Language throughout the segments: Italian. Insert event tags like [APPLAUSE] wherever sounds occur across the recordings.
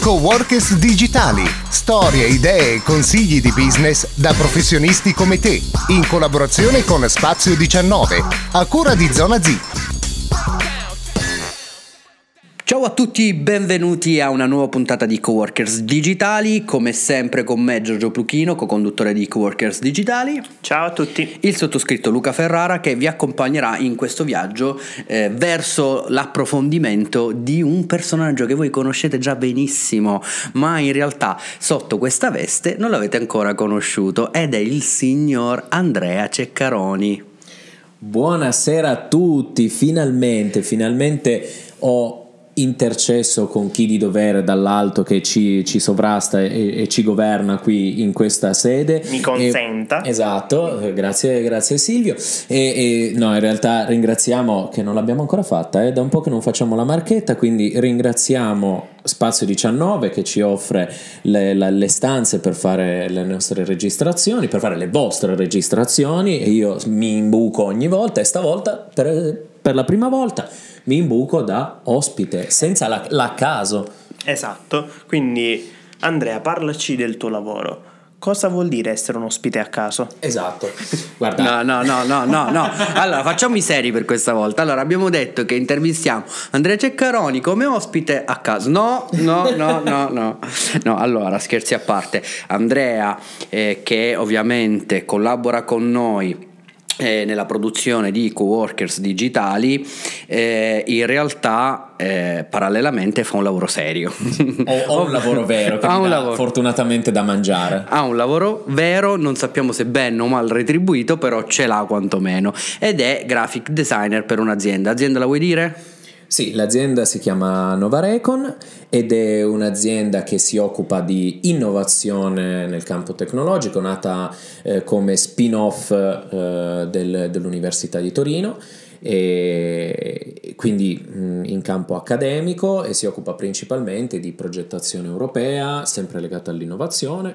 Coworkers digitali, storie, idee e consigli di business da professionisti come te, in collaborazione con Spazio 19, a cura di Zona Z. Ciao a tutti, benvenuti a una nuova puntata di Coworkers Digitali, come sempre con me Giorgio Pluchino, co-conduttore di Coworkers Digitali. Ciao a tutti. Il sottoscritto Luca Ferrara che vi accompagnerà in questo viaggio eh, verso l'approfondimento di un personaggio che voi conoscete già benissimo, ma in realtà sotto questa veste non l'avete ancora conosciuto ed è il signor Andrea Ceccaroni. Buonasera a tutti, finalmente, finalmente ho intercesso con chi di dovere dall'alto che ci, ci sovrasta e, e, ci governa qui in questa sede. Mi consenta. E, esatto, grazie, grazie Silvio. E, e, no, in realtà ringraziamo che non l'abbiamo ancora fatta, eh, da un po' che non facciamo la marchetta, quindi ringraziamo Spazio 19 che ci offre le, le, le stanze per fare le nostre registrazioni, per fare le vostre registrazioni e io mi imbuco ogni volta e stavolta per, per la prima volta mi imbuco da ospite, senza la, la caso. Esatto, quindi Andrea, parlaci del tuo lavoro. Cosa vuol dire essere un ospite a caso? Esatto. Guarda. No, no, no, no, no, no. Allora, facciamo i seri per questa volta. Allora, abbiamo detto che intervistiamo Andrea Ceccaroni come ospite a caso. No, no, no, no, no. No, allora, scherzi a parte. Andrea, eh, che ovviamente collabora con noi eh, nella produzione di co-workers digitali eh, in realtà eh, parallelamente fa un lavoro serio [LAUGHS] o, o un lavoro vero che ha un lavoro. fortunatamente da mangiare ha un lavoro vero non sappiamo se ben o mal retribuito però ce l'ha quantomeno ed è graphic designer per un'azienda azienda la vuoi dire? Sì, l'azienda si chiama Novarecon ed è un'azienda che si occupa di innovazione nel campo tecnologico, nata eh, come spin-off eh, del, dell'Università di Torino e quindi in campo accademico e si occupa principalmente di progettazione europea, sempre legata all'innovazione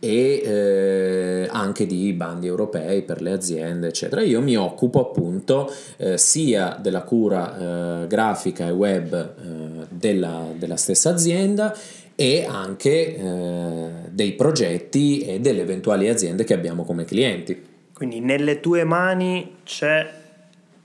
e eh, anche di bandi europei per le aziende, eccetera. Io mi occupo appunto eh, sia della cura eh, grafica e web eh, della, della, stessa azienda e anche eh, dei progetti e delle eventuali aziende che abbiamo come clienti. Quindi nelle tue mani c'è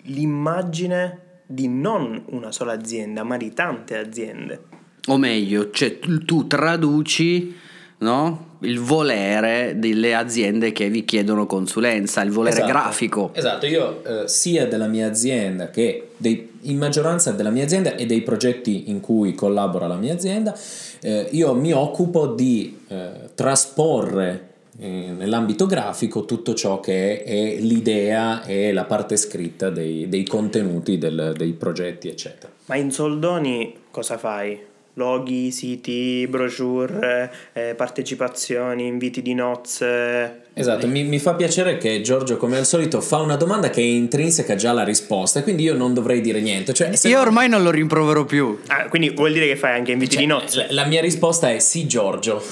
l'immagine di non una sola azienda, ma di tante aziende. O meglio, cioè tu traduci no? il volere delle aziende che vi chiedono consulenza, il volere esatto, grafico. Esatto, io eh, sia della mia azienda che dei, in maggioranza della mia azienda e dei progetti in cui collabora la mia azienda, eh, io mi occupo di eh, trasporre eh, nell'ambito grafico tutto ciò che è, è, l'idea e la parte scritta dei, dei contenuti del, dei progetti, eccetera. Ma in soldoni cosa fai? Loghi, siti, brochure, eh, partecipazioni, inviti di nozze. Esatto, mi, mi, fa piacere che Giorgio, come al solito, fa una domanda che è intrinseca già la risposta, e quindi io non dovrei dire niente. Cioè, io ormai non lo rimprovero più. Ah, quindi vuol dire che fai anche inviti cioè, di nozze? La, la, mia risposta è sì, Giorgio.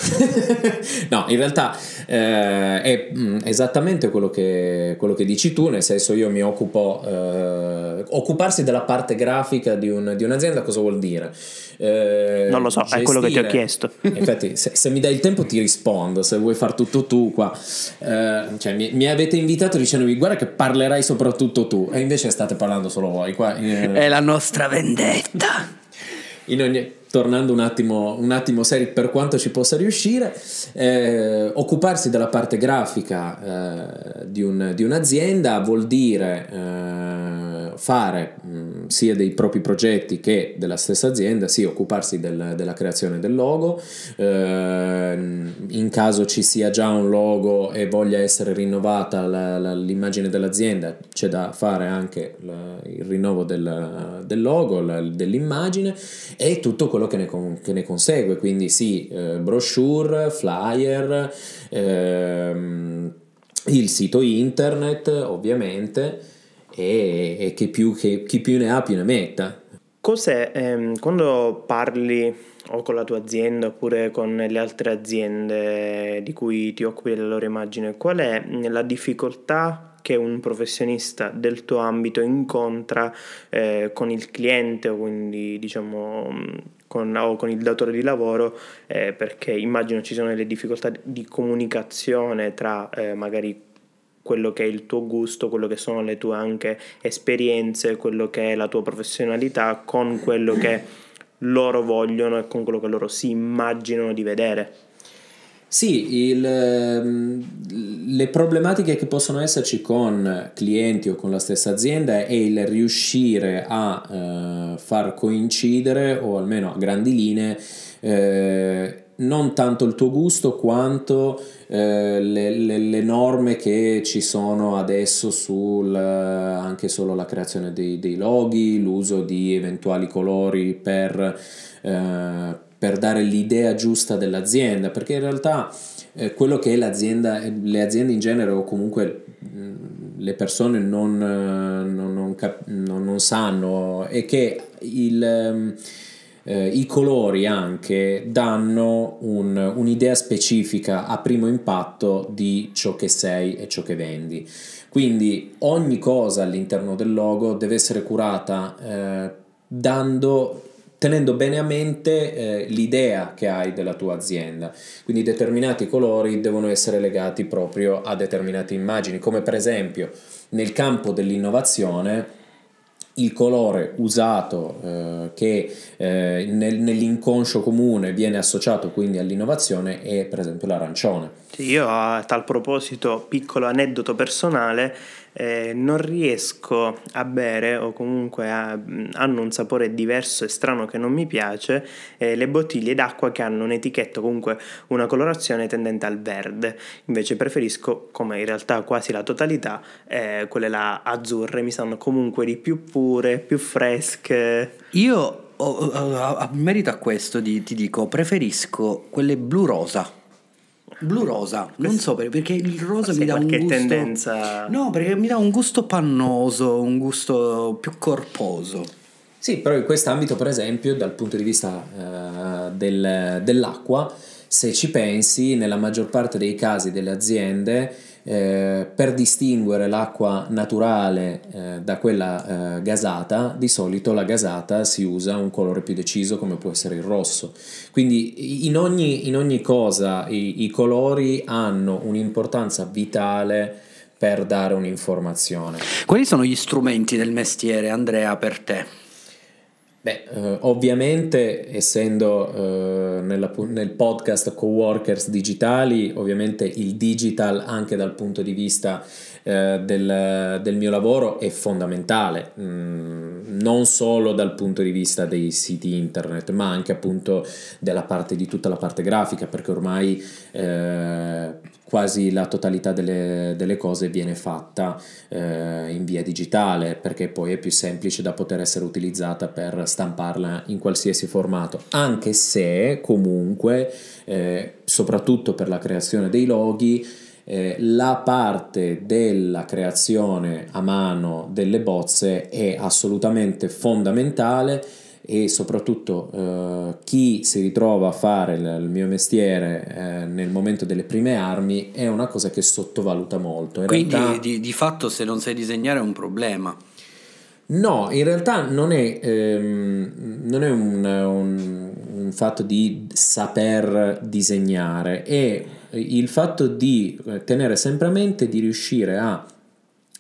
[LAUGHS] no, in realtà eh, è mh, mm, esattamente quello che, quello che, dici tu, nel senso io mi occupo. Eh, occuparsi della parte grafica di, un, di un'azienda cosa vuol dire? Eh, non lo so, gestire. è quello che ti ho chiesto. Infatti, se, se, mi dai il tempo ti rispondo, se vuoi far tutto tu qua. Eh, cioè, mi, mi, avete invitato dicendomi guarda che parlerai soprattutto tu e invece state parlando solo voi qua. Eh, è la nostra vendetta. In ogni, tornando un attimo, un attimo seri per quanto ci possa riuscire, eh, occuparsi della parte grafica eh, di, un, di, un'azienda vuol dire eh, fare mh, sia dei propri progetti che della stessa azienda, sì, occuparsi del, della creazione del logo, eh, in caso ci sia già un logo e voglia essere rinnovata la, la, l'immagine dell'azienda, c'è da fare anche la, il rinnovo del, del logo, dell'immagine e tutto quello quello che ne, con, che ne consegue, quindi sì, eh, brochure, flyer, ehm, il sito internet ovviamente e, e chi, più, che, chi più ne ha più ne metta. Cos'è ehm, quando parli o con la tua azienda oppure con le altre aziende di cui ti occupi della loro immagine, qual è la difficoltà che un professionista del tuo ambito incontra eh, con il cliente o quindi diciamo con, o con il datore di lavoro eh, perché immagino ci sono delle difficoltà di comunicazione tra eh, magari quello che è il tuo gusto, quello che sono le tue anche esperienze, quello che è la tua professionalità con quello che loro vogliono e con quello che loro si immaginano di vedere. Sì, il, ehm, le problematiche che possono esserci con clienti o con la stessa azienda è il riuscire a eh, far coincidere o almeno a grandi linee eh, non tanto il tuo gusto quanto eh, le, le, le, norme che ci sono adesso sul anche solo la creazione dei, dei loghi, l'uso di eventuali colori per, eh, per dare l'idea giusta dell'azienda, perché in realtà eh, quello che l'azienda, le aziende in genere o comunque mh, le persone non, non, non, cap- non, sanno è che il eh, i colori anche danno un, un'idea specifica a primo impatto di ciò che sei e ciò che vendi. Quindi ogni cosa all'interno del logo deve essere curata eh, dando tenendo bene a mente eh, l'idea che hai della tua azienda. Quindi determinati colori devono essere legati proprio a determinate immagini, come per esempio nel campo dell'innovazione il colore usato eh, che eh, nel, nell'inconscio comune viene associato quindi all'innovazione è per esempio l'arancione. Io a tal proposito, piccolo aneddoto personale, eh, non riesco a bere o comunque a, hanno un sapore diverso e strano che non mi piace eh, le bottiglie d'acqua che hanno un'etichetta comunque una colorazione tendente al verde. Invece preferisco come in realtà quasi la totalità eh, quelle là azzurre mi stanno comunque di più pure più fresche. Io a merito a questo ti dico preferisco quelle blu rosa Blu rosa, non so perché il rosa mi dà un gusto. tendenza. No, perché mi dà un gusto pannoso, un gusto più corposo. Sì, però in quest'ambito, per esempio, dal punto di vista uh, del, dell'acqua, se ci pensi, nella maggior parte dei casi delle aziende eh, per distinguere l'acqua naturale eh, da quella eh, gasata, di solito la gasata si usa un colore più deciso come può essere il rosso. Quindi in ogni, in ogni cosa i, i colori hanno un'importanza vitale per dare un'informazione. Quali sono gli strumenti del mestiere, Andrea, per te? Beh, eh, ovviamente essendo eh, nella, nel podcast Coworkers Digitali, ovviamente il digital anche dal punto di vista eh, del, del, mio lavoro è fondamentale, mm, non solo dal punto di vista dei siti internet, ma anche appunto della parte di tutta la parte grafica, perché ormai eh, quasi la totalità delle, delle cose viene fatta eh, in via digitale perché poi è più semplice da poter essere utilizzata per stamparla in qualsiasi formato. Anche se comunque eh, soprattutto per la creazione dei loghi eh, la parte della creazione a mano delle bozze è assolutamente fondamentale e soprattutto eh, chi si ritrova a fare il, il mio mestiere eh, nel momento delle prime armi è una cosa che sottovaluta molto. In Quindi realtà, di, di, fatto se non sai disegnare è un problema. No, in realtà non è, ehm, non è un, un, un, fatto di saper disegnare, è il fatto di tenere sempre a mente di riuscire a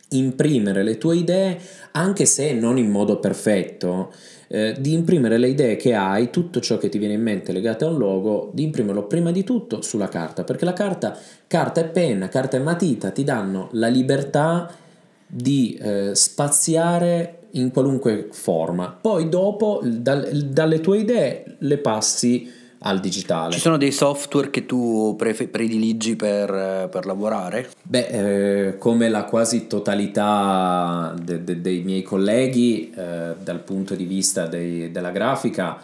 imprimere le tue idee anche se non in modo perfetto eh, di imprimere le idee che hai, tutto ciò che ti viene in mente legato a un logo, di imprimerlo prima di tutto sulla carta, perché la carta, carta e penna, carta e matita ti danno la libertà di eh, spaziare in qualunque forma. Poi dopo dal, dalle tue idee le passi al digitale. Ci sono dei software che tu pre- prediligi per, per, lavorare? Beh, eh, come la quasi totalità de- de- dei miei colleghi, eh, dal punto di vista dei, della grafica,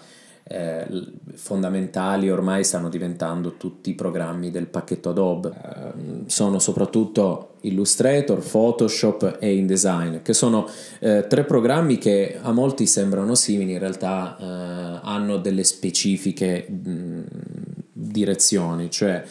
eh, fondamentali ormai stanno diventando tutti i programmi del pacchetto Adobe. Eh, sono soprattutto Illustrator, Photoshop e InDesign, che sono eh, tre programmi che a molti sembrano simili, in realtà eh, hanno delle specifiche mh, direzioni, cioè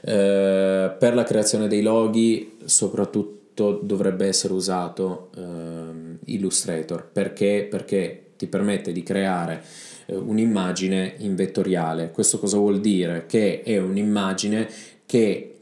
eh, per la creazione dei loghi soprattutto dovrebbe essere usato ehm, Illustrator. Perché, perché ti permette di creare un'immagine in vettoriale. Questo cosa vuol dire? Che è un'immagine che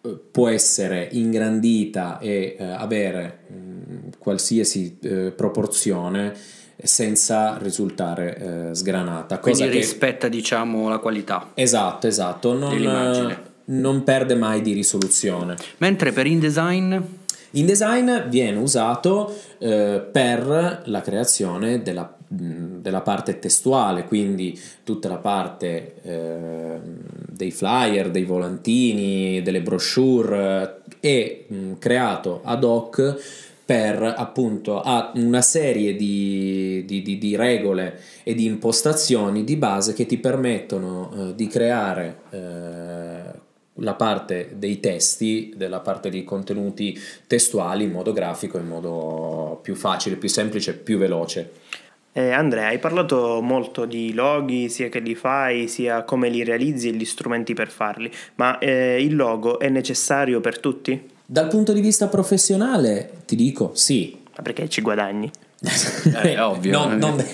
eh, può essere ingrandita e eh, avere mh, mm, qualsiasi eh, proporzione senza risultare eh, sgranata. Quindi rispetta che... diciamo la qualità. Esatto, esatto, non, non perde mai di risoluzione. Mentre per InDesign InDesign viene usato eh, per la creazione della della parte testuale, quindi tutta la parte eh, dei flyer, dei volantini, delle brochure è mh, creato ad hoc per appunto ha una serie di, di, di, di, regole e di impostazioni di base che ti permettono eh, di creare eh, la parte dei testi, della parte dei contenuti testuali in modo grafico, in modo più facile, più semplice, più veloce. Eh, Andrea, hai parlato molto di loghi, sia che li fai, sia come li realizzi e gli strumenti per farli, ma eh, il logo è necessario per tutti? Dal punto di vista professionale ti dico sì. Ma perché ci guadagni? Eh, ovvio. No, non,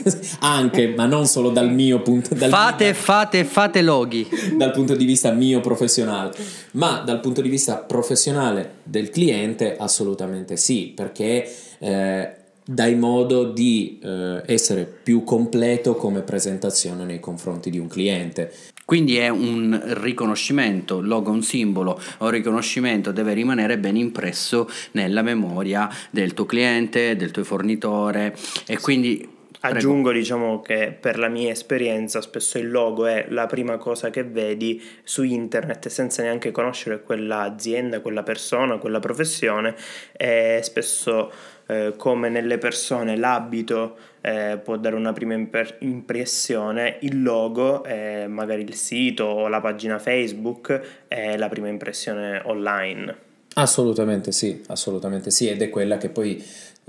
anche, ma non solo dal mio punto dal Fate, mio, fate, fate loghi. Dal punto di vista mio professionale, ma dal punto di vista professionale del cliente assolutamente sì, perché eh, dai modo di eh, essere più completo come presentazione nei confronti di un cliente. Quindi è un riconoscimento, logo un simbolo, un riconoscimento deve rimanere ben impresso nella memoria del tuo cliente, del tuo fornitore e quindi Aggiungo diciamo che per la mia esperienza spesso il logo è la prima cosa che vedi su internet senza neanche conoscere quell'azienda, quella persona, quella professione. E spesso eh, come nelle persone l'abito eh, può dare una prima imper- impressione, il logo, eh, magari il sito o la pagina Facebook è la prima impressione online. Assolutamente sì, assolutamente sì, ed è quella che poi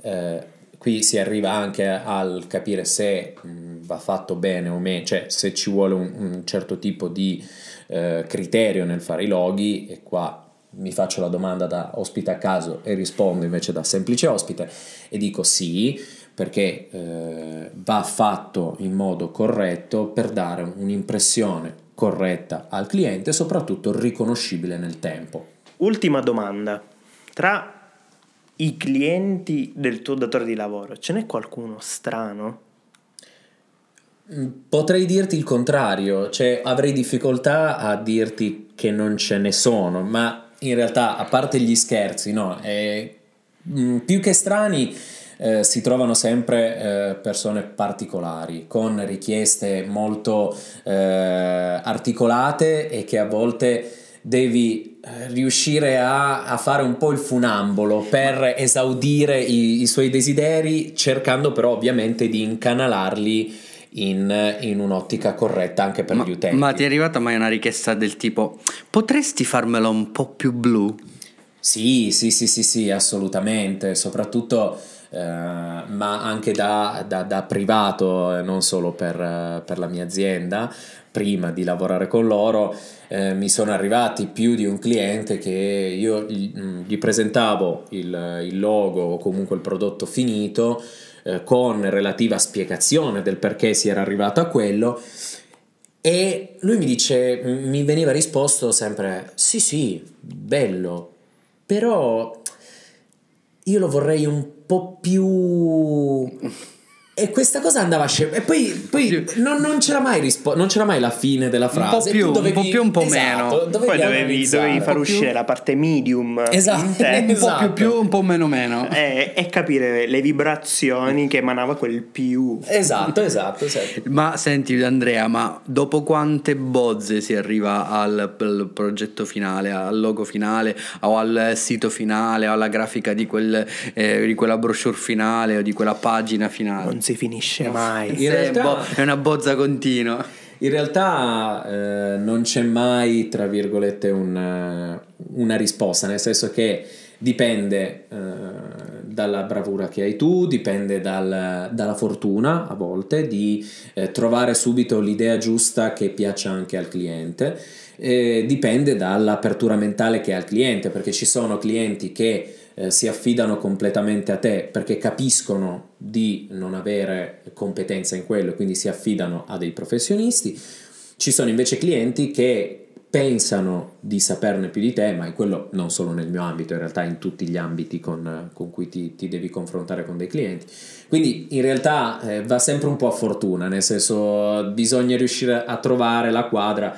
eh, qui si arriva anche al capire se va fatto bene o meno, cioè se ci vuole un, un certo tipo di eh, criterio nel fare i loghi e qua mi faccio la domanda da ospite a caso e rispondo invece da semplice ospite e dico sì perché eh, va fatto in modo corretto per dare un'impressione corretta al cliente soprattutto riconoscibile nel tempo. Ultima domanda. Tra i clienti del tuo datore di lavoro ce n'è qualcuno strano? Mm, potrei dirti il contrario, cioè avrei difficoltà a dirti che non ce ne sono, ma in realtà, a parte gli scherzi, no, è, mh, mm, più che strani eh, si trovano sempre eh, persone particolari, con richieste molto eh, articolate e che a volte devi eh, riuscire a, a, fare un po' il funambolo per esaudire i, i suoi desideri, cercando però ovviamente di incanalarli in, in un'ottica corretta anche per ma, gli utenti. Ma ti è arrivata mai una richiesta del tipo potresti farmela un po' più blu? Sì, sì, sì, sì, sì, assolutamente, soprattutto eh, ma anche da, da, da privato, eh, non solo per, eh, per, la mia azienda, prima di lavorare con loro, eh, mi sono arrivati più di un cliente che io gli, gli presentavo il, il logo o comunque il prodotto finito eh, con relativa spiegazione del perché si era arrivato a quello. E lui mi dice, mi veniva risposto sempre: Sì, sì, bello, però io lo vorrei un po' più e questa cosa andava a scendere. E poi, poi non, non, c'era mai rispo- non c'era mai la fine della frase. Un po' più, dovevi, un po' più, un po' esatto, meno. Dovevi poi dovevi, dovevi far uscire più. la parte medium. Esatto. un esatto. po' più più, un po' meno meno. E, e, capire le vibrazioni che emanava quel più. Esatto, esatto, esatto. Ma senti Andrea, ma dopo quante bozze si arriva al, al progetto finale, al logo finale, o al sito finale, o alla grafica di, quel, eh, di quella brochure finale o di quella pagina finale? Si finisce mai. In realtà, è una bozza continua. In realtà eh, non c'è mai, tra virgolette, un, una risposta, nel senso che dipende eh, dalla bravura che hai tu, dipende dal, dalla fortuna a volte di eh, trovare subito l'idea giusta che piaccia anche al cliente, dipende dall'apertura mentale che ha il cliente, perché ci sono clienti che eh, si affidano completamente a te perché capiscono di non avere competenza in quello, quindi si affidano a dei professionisti. Ci sono invece clienti che pensano di saperne più di te, ma è quello non solo nel mio ambito, in realtà in tutti gli ambiti con, con cui ti, ti, devi confrontare con dei clienti. Quindi in realtà eh, va sempre un po' a fortuna, nel senso bisogna riuscire a trovare la quadra.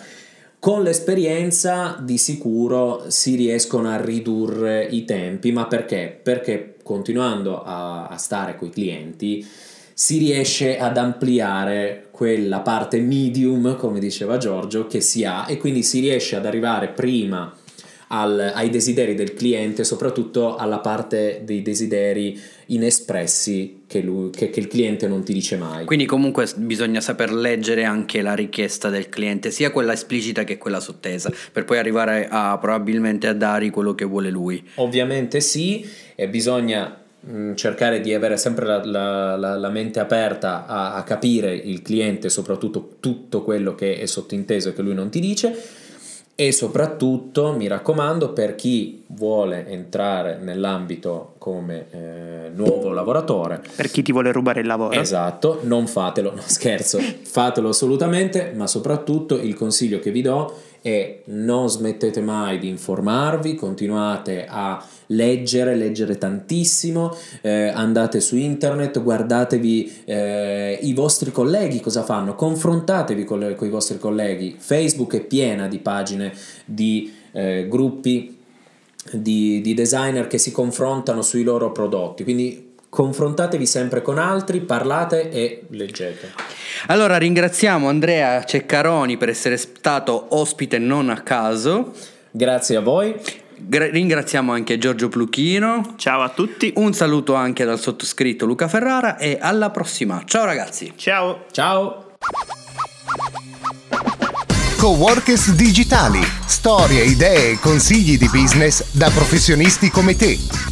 Con l'esperienza di sicuro si riescono a ridurre i tempi, ma perché? Perché continuando a, a stare con i clienti si riesce ad ampliare quella parte medium, come diceva Giorgio, che si ha e quindi si riesce ad arrivare prima al, ai desideri del cliente, soprattutto alla parte dei desideri inespressi che, lui, che, che, il cliente non ti dice mai. Quindi comunque bisogna saper leggere anche la richiesta del cliente, sia quella esplicita che quella sottesa, per poi arrivare a probabilmente a dare quello che vuole lui. Ovviamente sì, e bisogna Mm, cercare di avere sempre la, la, la, la mente aperta a, a, capire il cliente, soprattutto tutto quello che è sottinteso e che lui non ti dice. E soprattutto, mi raccomando, per chi vuole entrare nell'ambito come eh, nuovo lavoratore, per chi ti vuole rubare il lavoro, esatto, non fatelo, no scherzo, fatelo assolutamente, ma soprattutto il consiglio che vi do e non smettete mai di informarvi, continuate a leggere, leggere tantissimo, eh, andate su internet, guardatevi eh, i vostri colleghi cosa fanno, confrontatevi con, le, con, i vostri colleghi, Facebook è piena di pagine di eh, gruppi di, di designer che si confrontano sui loro prodotti, quindi confrontatevi sempre con altri, parlate e leggete. Allora ringraziamo Andrea Ceccaroni per essere stato ospite non a caso. Grazie a voi. Gra- ringraziamo anche Giorgio Pluchino. Ciao a tutti. Un saluto anche dal sottoscritto Luca Ferrara e alla prossima. Ciao ragazzi. Ciao. Ciao. Coworkers digitali. Storie, idee e consigli di business da professionisti come te.